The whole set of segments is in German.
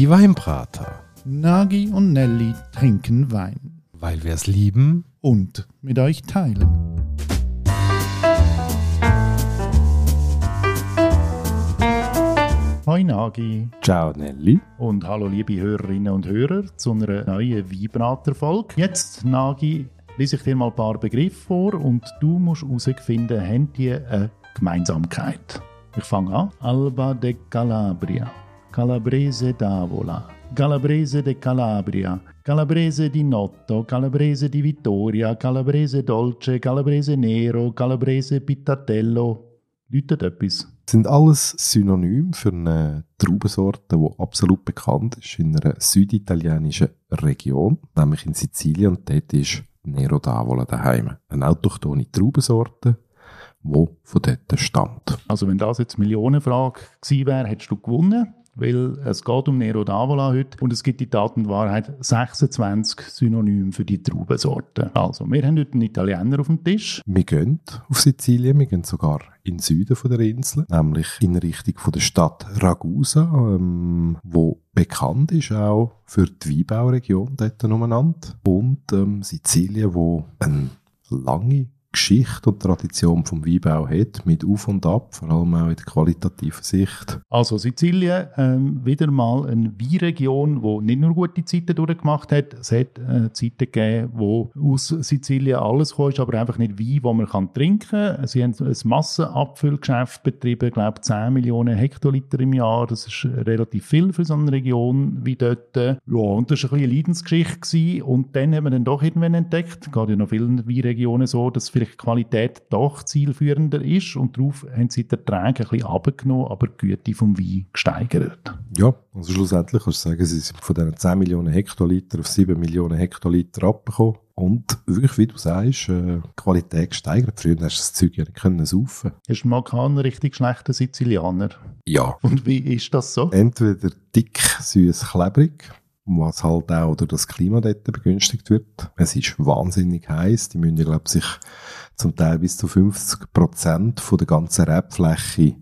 Die Weinbrater. Nagi und Nelly trinken Wein. Weil wir es lieben. Und mit euch teilen. Hoi Nagi. Ciao Nelly. Und hallo liebe Hörerinnen und Hörer zu einer neuen Weinbrater-Folge. Jetzt, Nagi, lese ich dir mal ein paar Begriffe vor und du musst herausfinden, haben die eine Gemeinsamkeit? Ich fange an. Alba de Calabria. Calabrese d'Avola. Calabrese de Calabria, Calabrese di Notto, Calabrese di Vittoria, Calabrese Dolce, Calabrese Nero, Calabrese Pittatello. Läutet etwas? Das sind alles Synonyme für eine Traubensorte, die absolut bekannt ist in einer süditalienischen Region, nämlich in Sizilien. Und dort ist Nero d'Avola daheim. Eine autochtone Traubensorte, die von dort stammt. Also wenn das jetzt Millionenfrage gewesen wäre, hättest du gewonnen weil es geht um Nero d'Avola heute und es gibt in Tat und Wahrheit 26 Synonyme für die Traubensorten. Also, wir haben heute einen Italiener auf dem Tisch. Wir gehen auf Sizilien, wir gehen sogar in den Süden von der Insel, nämlich in Richtung von der Stadt Ragusa, ähm, wo bekannt ist auch für die Weinbauregion dort umeinander und ähm, Sizilien, wo eine lange Geschichte und Tradition vom Weinbau hat, mit Auf und Ab, vor allem auch in der qualitativen Sicht. Also Sizilien, ähm, wieder mal eine Weinregion, die nicht nur gute Zeiten durchgemacht hat, es hat äh, Zeiten gegeben, wo aus Sizilien alles kam, aber einfach nicht Wein, wo man kann trinken kann. Sie haben ein Massenabfüllgeschäft betrieben, ich glaube 10 Millionen Hektoliter im Jahr, das ist relativ viel für so eine Region wie dort. Ja, und das war ein eine Leidensgeschichte gewesen. und dann haben wir dann doch irgendwann entdeckt, geht ja noch vielen Weinregionen so, dass vielleicht die Qualität doch zielführender ist und darauf haben sie die Erträge ein bisschen abgenommen, aber die Güte vom Wein gesteigert. Ja, also schlussendlich kannst du sagen, sie sind von diesen 10 Millionen Hektoliter auf 7 Millionen Hektoliter abgekommen. Und wirklich, wie du sagst, äh, Qualität gesteigert. Früher hast du das Zeug ja nicht können saufen. Ist Makan ein richtig schlechter Sizilianer? Ja. Und wie ist das so? Entweder dick, süß, klebrig was halt auch durch das Klima dort begünstigt wird. Es ist wahnsinnig heiß. Die müssen, glaube sich zum Teil bis zu 50 Prozent von der ganzen Rebfläche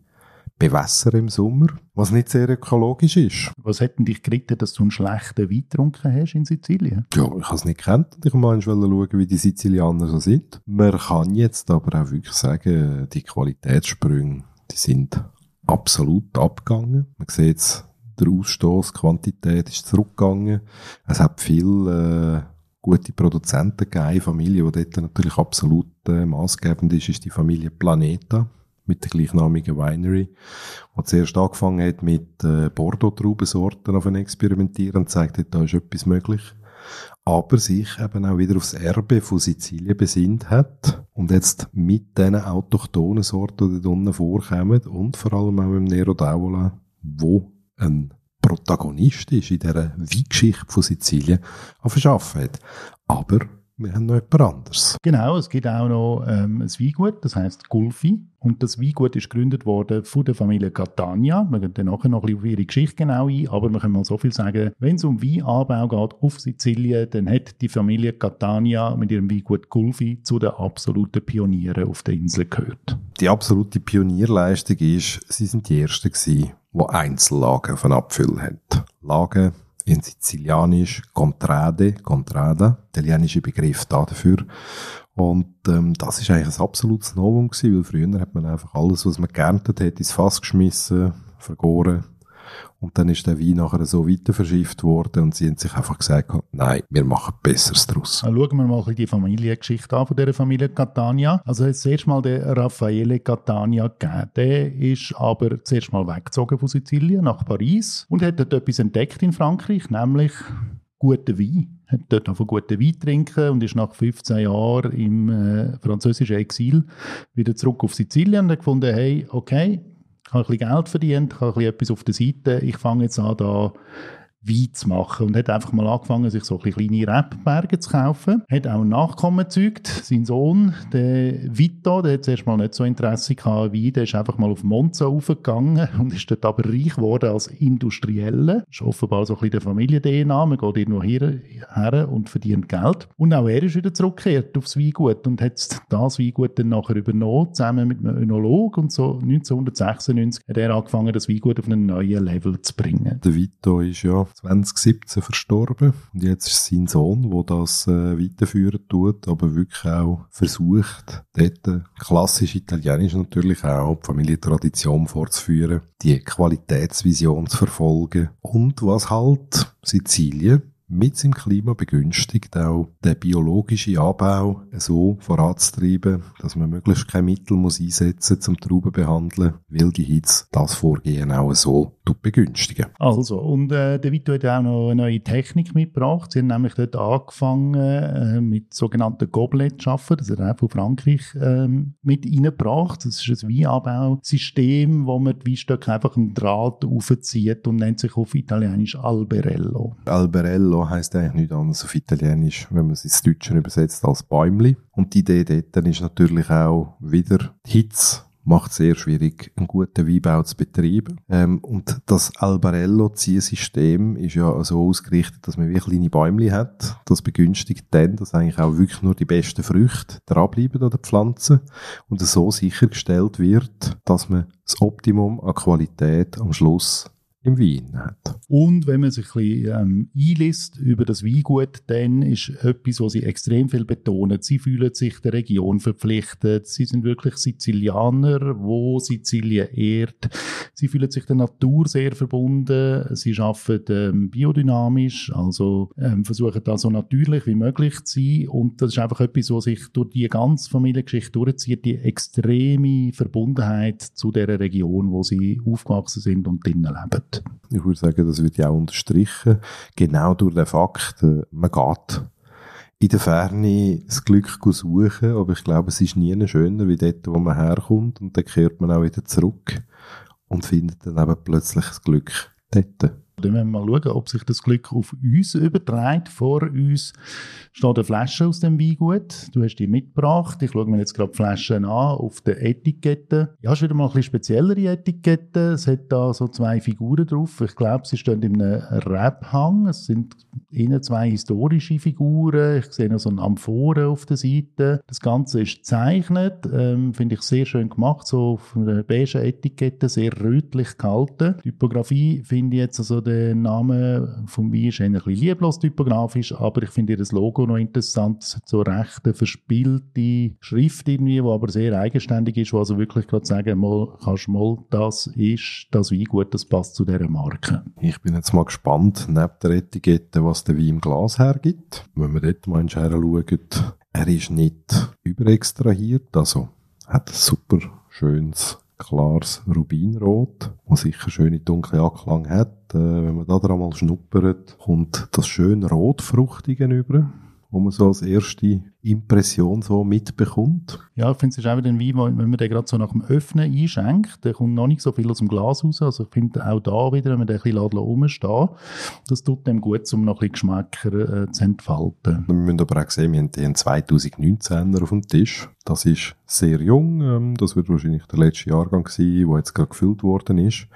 bewässern im Sommer, was nicht sehr ökologisch ist. Was hätten dich geritten, dass du einen schlechten Wein getrunken hast in Sizilien? Ja, ich habe es nicht gekannt und ich wollte schauen, wie die Sizilianer so sind. Man kann jetzt aber auch wirklich sagen, die Qualitätssprünge, die sind absolut abgegangen. Man sieht es der Ausstoß, Quantität ist zurückgegangen. Es hat viel äh, gute Produzenten gegeben. Eine Familie, die dort natürlich absolut äh, maßgebend ist, ist die Familie Planeta mit der gleichnamigen Winery, die zuerst angefangen hat mit äh, Bordeaux-Traubensorten auf Experimentieren und zeigt da ist etwas möglich. Aber sich eben auch wieder aufs Erbe von Sizilien besinnt hat und jetzt mit diesen autochthonen Sorten, die da unten vorkommen und vor allem auch im Nero d'Avola, wo ein Protagonist ist in dieser Weingeschichte von Sizilien, auf verschaffen hat. Aber wir haben noch etwas anderes. Genau, es gibt auch noch ähm, ein Weingut, das heißt Gulfi. Und das Weingut ist gegründet worden von der Familie Catania. Wir gehen dann nachher noch ein bisschen auf ihre Geschichte genau ein, aber wir können mal so viel sagen, wenn es um Weinanbau geht auf Sizilien, dann hat die Familie Catania mit ihrem Weingut Gulfi zu den absoluten Pionieren auf der Insel gehört. Die absolute Pionierleistung ist, sie sind die Ersten gewesen, die Einzellagen von Abfüllen haben. Lagen in Sizilianisch Contrade, Contrada, italienische Begriff dafür. Und ähm, das ist eigentlich ein absolutes Novum gewesen, weil früher hat man einfach alles, was man geerntet hat, ins Fass geschmissen, vergoren, und dann ist der Wein nachher so weiter verschifft worden und sie haben sich einfach gesagt, nein, wir machen Besseres daraus. Schauen wir mal die Familiengeschichte an von dieser Familie Catania. Also jetzt zuerst mal der Raffaele Catania gegeben. Der ist aber zuerst mal weggezogen von Sizilien nach Paris und hat dort etwas entdeckt in Frankreich, nämlich guten Wein. Hat dort von guten Wein trinken und ist nach 15 Jahren im äh, französischen Exil wieder zurück auf Sizilien und hat gefunden, hey, okay, ich habe ein bisschen Geld verdient, ich habe ein bisschen etwas auf der Seite, ich fange jetzt an, da Wein zu machen und hat einfach mal angefangen, sich so ein kleine Rapberge zu kaufen. Hat auch ein Nachkommen gezeugt. Sein Sohn, der Vito, der hat zuerst mal nicht so Interesse an Wein, der ist einfach mal auf Monza raufgegangen und ist dort aber reich geworden als Industrieller. Das ist offenbar so ein bisschen der Familien-DNA. Man geht irgendwo her, her und verdient Geld. Und auch er ist wieder zurückgekehrt aufs Weingut und hat das Weingut dann nachher übernommen, zusammen mit einem Önolog und so 1996 hat er angefangen, das Weingut auf einen neuen Level zu bringen. Der Vito ist ja 2017 verstorben. Und jetzt ist sein Sohn, der das äh, weiterführen tut, aber wirklich auch versucht, dort klassisch italienisch natürlich auch die Familientradition fortzuführen, die Qualitätsvision zu verfolgen und was halt Sizilien mit seinem Klima begünstigt, auch den biologischen Anbau so voranzutreiben, dass man möglichst kein Mittel muss einsetzen zum Trauben behandeln, weil die Hitze das Vorgehen auch so begünstigen. Also, und äh, der Vito hat auch noch eine neue Technik mitgebracht. Sie haben nämlich dort angefangen äh, mit sogenannten Goblet zu arbeiten. Das hat er auch von Frankreich äh, mit reingebracht. Das ist ein Weinanbausystem, wo man die Weinstöcke einfach einen Draht aufzieht und nennt sich auf Italienisch Alberello. Alberello Albero heisst eigentlich nichts anderes auf Italienisch, wenn man es ins Deutsche übersetzt, als Bäumli. Und die Idee dort ist natürlich auch wieder Hitze macht es sehr schwierig, einen guten Weinbau zu betreiben. Ähm, und das Albarello-Ziehsystem ist ja so ausgerichtet, dass man wie kleine Bäume hat. Das begünstigt dann, dass eigentlich auch wirklich nur die besten Früchte dranbleiben an der Pflanze und so sichergestellt wird, dass man das Optimum an Qualität am Schluss im Wein hat. Und wenn man sich ein bisschen ähm, einliest über das Weingut, dann ist etwas, was sie extrem viel betonen. Sie fühlen sich der Region verpflichtet. Sie sind wirklich Sizilianer, wo Sizilien ehrt. Sie fühlen sich der Natur sehr verbunden. Sie arbeiten ähm, biodynamisch, also ähm, versuchen da so natürlich wie möglich zu sein. Und das ist einfach etwas, was sich durch die ganze Familiengeschichte durchzieht, die extreme Verbundenheit zu der Region, wo sie aufgewachsen sind und drinnen leben. Ich würde sagen, das wird ja auch unterstrichen. Genau durch den Fakt, äh, man geht in der Ferne das Glück suchen, aber ich glaube, es ist nie schöner wie dort, wo man herkommt und dann kehrt man auch wieder zurück und findet dann eben plötzlich das Glück dort. Dann müssen wir mal schauen, ob sich das Glück auf uns überträgt. Vor uns steht eine Flasche aus dem Weingut. Du hast die mitgebracht. Ich schaue mir jetzt gerade die Flaschen an auf der Etikette. Ja, es ist wieder mal ein bisschen speziellere Etikette. Es hat da so zwei Figuren drauf. Ich glaube, sie stehen in einem Rap-Hang. Es sind innen zwei historische Figuren. Ich sehe noch so einen Amphoren auf der Seite. Das Ganze ist gezeichnet. Ähm, Finde ich sehr schön gemacht. So auf einer beige Etikette, sehr rötlich gehalten. Typografie finde ich jetzt also der Name von mir ist ein bisschen lieblos typografisch, aber ich finde ihr Logo noch interessant. So recht eine verspielte Schrift irgendwie, die aber sehr eigenständig ist, wo also wirklich gerade sagen mal, kannst mal, das ist das Weingut, das passt zu dieser Marke. Ich bin jetzt mal gespannt, neben der Etikette, was der Wein im Glas hergibt. Wenn wir dort mal schauen, er ist nicht überextrahiert, also hat ein super schönes klares Rubinrot, das sicher schöne dunkle Anklang hat. Äh, wenn man da dran mal schnuppert, kommt das schön Rotfruchtige über, wo man so als erste Impression so mitbekommt. Ja, ich finde, es ist auch wieder ein Wein, wenn man den gerade so nach dem Öffnen einschenkt, der kommt noch nicht so viel aus dem Glas raus. Also ich finde auch da wieder, wenn man den ein bisschen rumstehen das tut dem gut, um noch ein bisschen Geschmäcker äh, zu entfalten. Wir müssen aber auch sehen, wir haben den 2019er auf dem Tisch. Das ist sehr jung, ähm, das wird wahrscheinlich der letzte Jahrgang sein, der jetzt gerade gefüllt worden ist.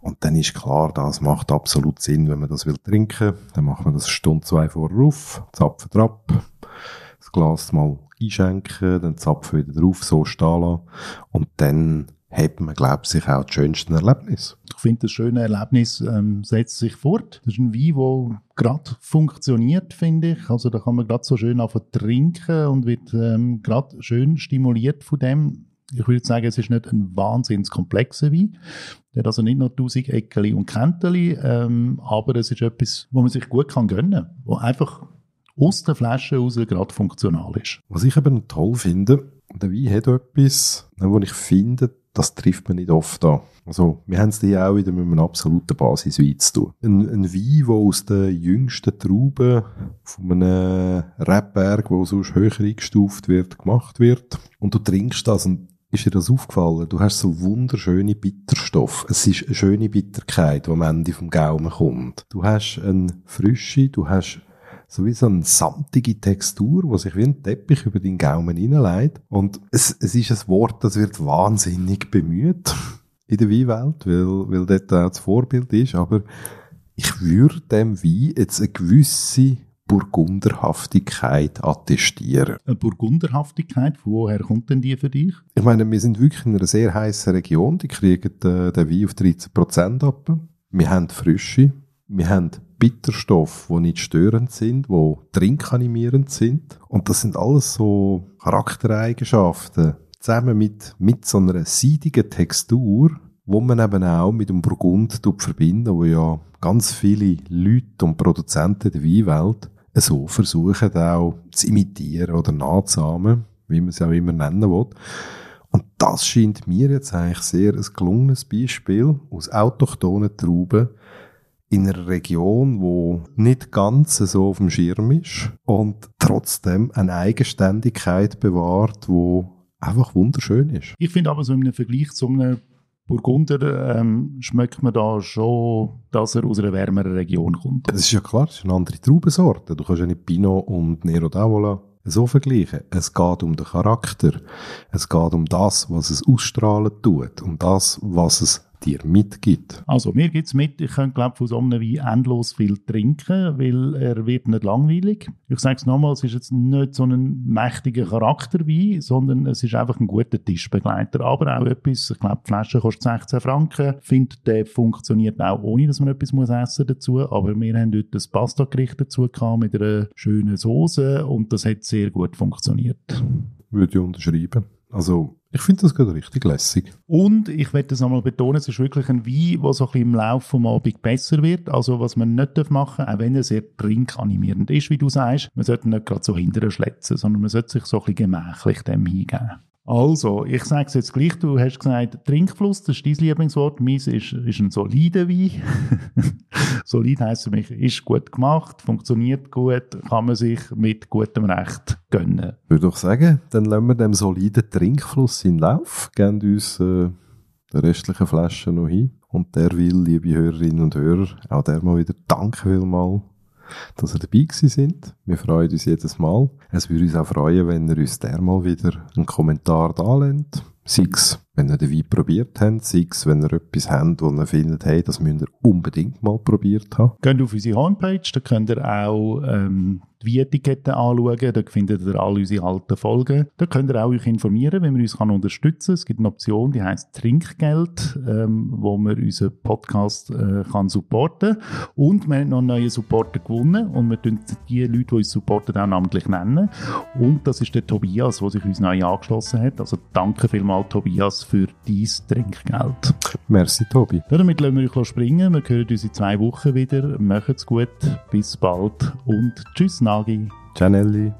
Und dann ist klar, das macht absolut Sinn, wenn man das will trinken. Dann macht man das eine Stunde, zwei vorher auf, zapfen drauf das Glas mal einschenken, dann Zapfen wieder drauf, so stehen lassen. Und dann hat man, glaube ich, auch das schönste Erlebnis. Ich finde, das schöne Erlebnis ähm, setzt sich fort. Das ist ein Wein, der gerade funktioniert, finde ich. Also da kann man gerade so schön einfach trinken und wird ähm, gerade schön stimuliert von dem. Ich würde sagen, es ist nicht ein wahnsinnig komplexer Wein. Der hat also nicht nur tausend Eckeli und Kenteli, ähm, aber es ist etwas, wo man sich gut kann gönnen kann. Einfach aus der Flasche raus gerade funktional ist. Was ich eben toll finde, der Wein hat etwas, wo ich finde, das trifft man nicht oft an. Also, wir haben es hier auch wieder mit einem absoluten Basiswein zu tun. Ein, ein Wein, der aus den jüngsten Trauben von einem Rebberg, der sonst höher eingestuft wird, gemacht wird. Und du trinkst das und ist dir das aufgefallen? Du hast so wunderschöne Bitterstoff. Es ist eine schöne Bitterkeit, die am Ende vom Gaumen kommt. Du hast eine Frische, du hast so wie so eine samtige Textur, die sich wie ein Teppich über den Gaumen hineinlegt. Und es, es ist ein Wort, das wird wahnsinnig bemüht in der Weinwelt, weil, weil dort auch das Vorbild ist. Aber ich würde dem Wein jetzt eine gewisse Burgunderhaftigkeit attestieren. Eine Burgunderhaftigkeit, woher kommt denn die für dich? Ich meine, wir sind wirklich in einer sehr heißen Region, die kriegen den, den Wein auf 13% ab. Wir haben Frische, wir haben Bitterstoffe, die nicht störend sind, die trinkanimierend sind. Und das sind alles so Charaktereigenschaften, zusammen mit, mit so einer seidigen Textur, wo man eben auch mit dem Burgund verbinden, wo ja ganz viele Leute und Produzenten der Weinwelt so versuchen auch zu imitieren oder nachzuahmen, wie man es auch immer nennen will. Und das scheint mir jetzt eigentlich sehr ein gelungenes Beispiel aus autochthonen Trauben in einer Region, wo nicht ganz so auf dem Schirm ist und trotzdem eine Eigenständigkeit bewahrt, wo einfach wunderschön ist. Ich finde aber so im Vergleich zu einem Burgunder ähm, schmeckt man da schon, dass er aus einer wärmeren Region kommt. Das ist ja klar, das ist eine andere Traubensorte. Du kannst ja nicht Pinot und Nero d'Avola so vergleichen. Es geht um den Charakter. Es geht um das, was es ausstrahlen tut. Um das, was es dir mitgibt? Also mir gibt es mit, ich könnte glaube von so einem Wein endlos viel trinken, weil er wird nicht langweilig. Ich sage es nochmal, es ist jetzt nicht so ein mächtiger Charakterwein, sondern es ist einfach ein guter Tischbegleiter. Aber auch etwas, ich glaube die Flasche kostet 16 Franken. Ich finde, der funktioniert auch ohne, dass man etwas muss essen dazu. Aber wir haben dort das Pasta-Gericht dazu gehabt mit einer schönen Soße und das hat sehr gut funktioniert. Würde ich unterschreiben. Also ich finde das gerade richtig lässig. Und ich werde das einmal betonen, es ist wirklich ein Wein, der so ein bisschen im Laufe des Abends besser wird. Also was man nicht machen darf, auch wenn er sehr trinkanimierend ist, wie du sagst, man sollte nicht gerade so hinterher schletzen, sondern man sollte sich so ein bisschen gemächlich dem hingeben. Also, ich sage es jetzt gleich, du hast gesagt, Trinkfluss, das ist dein Lieblingswort, meins ist, ist ein solider Wein. Solid heisst für mich, ist gut gemacht, funktioniert gut, kann man sich mit gutem Recht gönnen. Ich würde doch sagen, dann lassen wir dem soliden Trinkfluss in Lauf, geben uns äh, die restlichen Flaschen noch hin. Und der will, liebe Hörerinnen und Hörer, auch der mal wieder danke vielmals dass ihr dabei gewesen sind. Wir freuen uns jedes Mal. Es würde uns auch freuen, wenn ihr uns dermal wieder einen Kommentar da lasst. Sei es, wenn ihr den Wein probiert habt, sei es, wenn ihr etwas habt, wo ihr findet, hey, das müsst ihr unbedingt mal probiert haben. Geht auf unsere Homepage, da könnt ihr auch ähm, die Etikette anschauen. Dort findet ihr all unsere alten Folgen. Da könnt ihr auch euch informieren, wie man uns kann unterstützen kann. Es gibt eine Option, die heißt Trinkgeld, ähm, wo man unseren Podcast äh, kann supporten Und wir haben noch einen neuen Supporter gewonnen und wir tun die Leute, die uns supporten, auch namentlich nennen. Und das ist der Tobias, der sich uns neu angeschlossen hat. Also danke vielmals, Tobias, für dein Trinkgeld. Merci, Tobi. Damit lassen wir euch springen. Wir hören uns in zwei Wochen wieder. Macht's gut. Bis bald und tschüss. Nagi. Cianelli.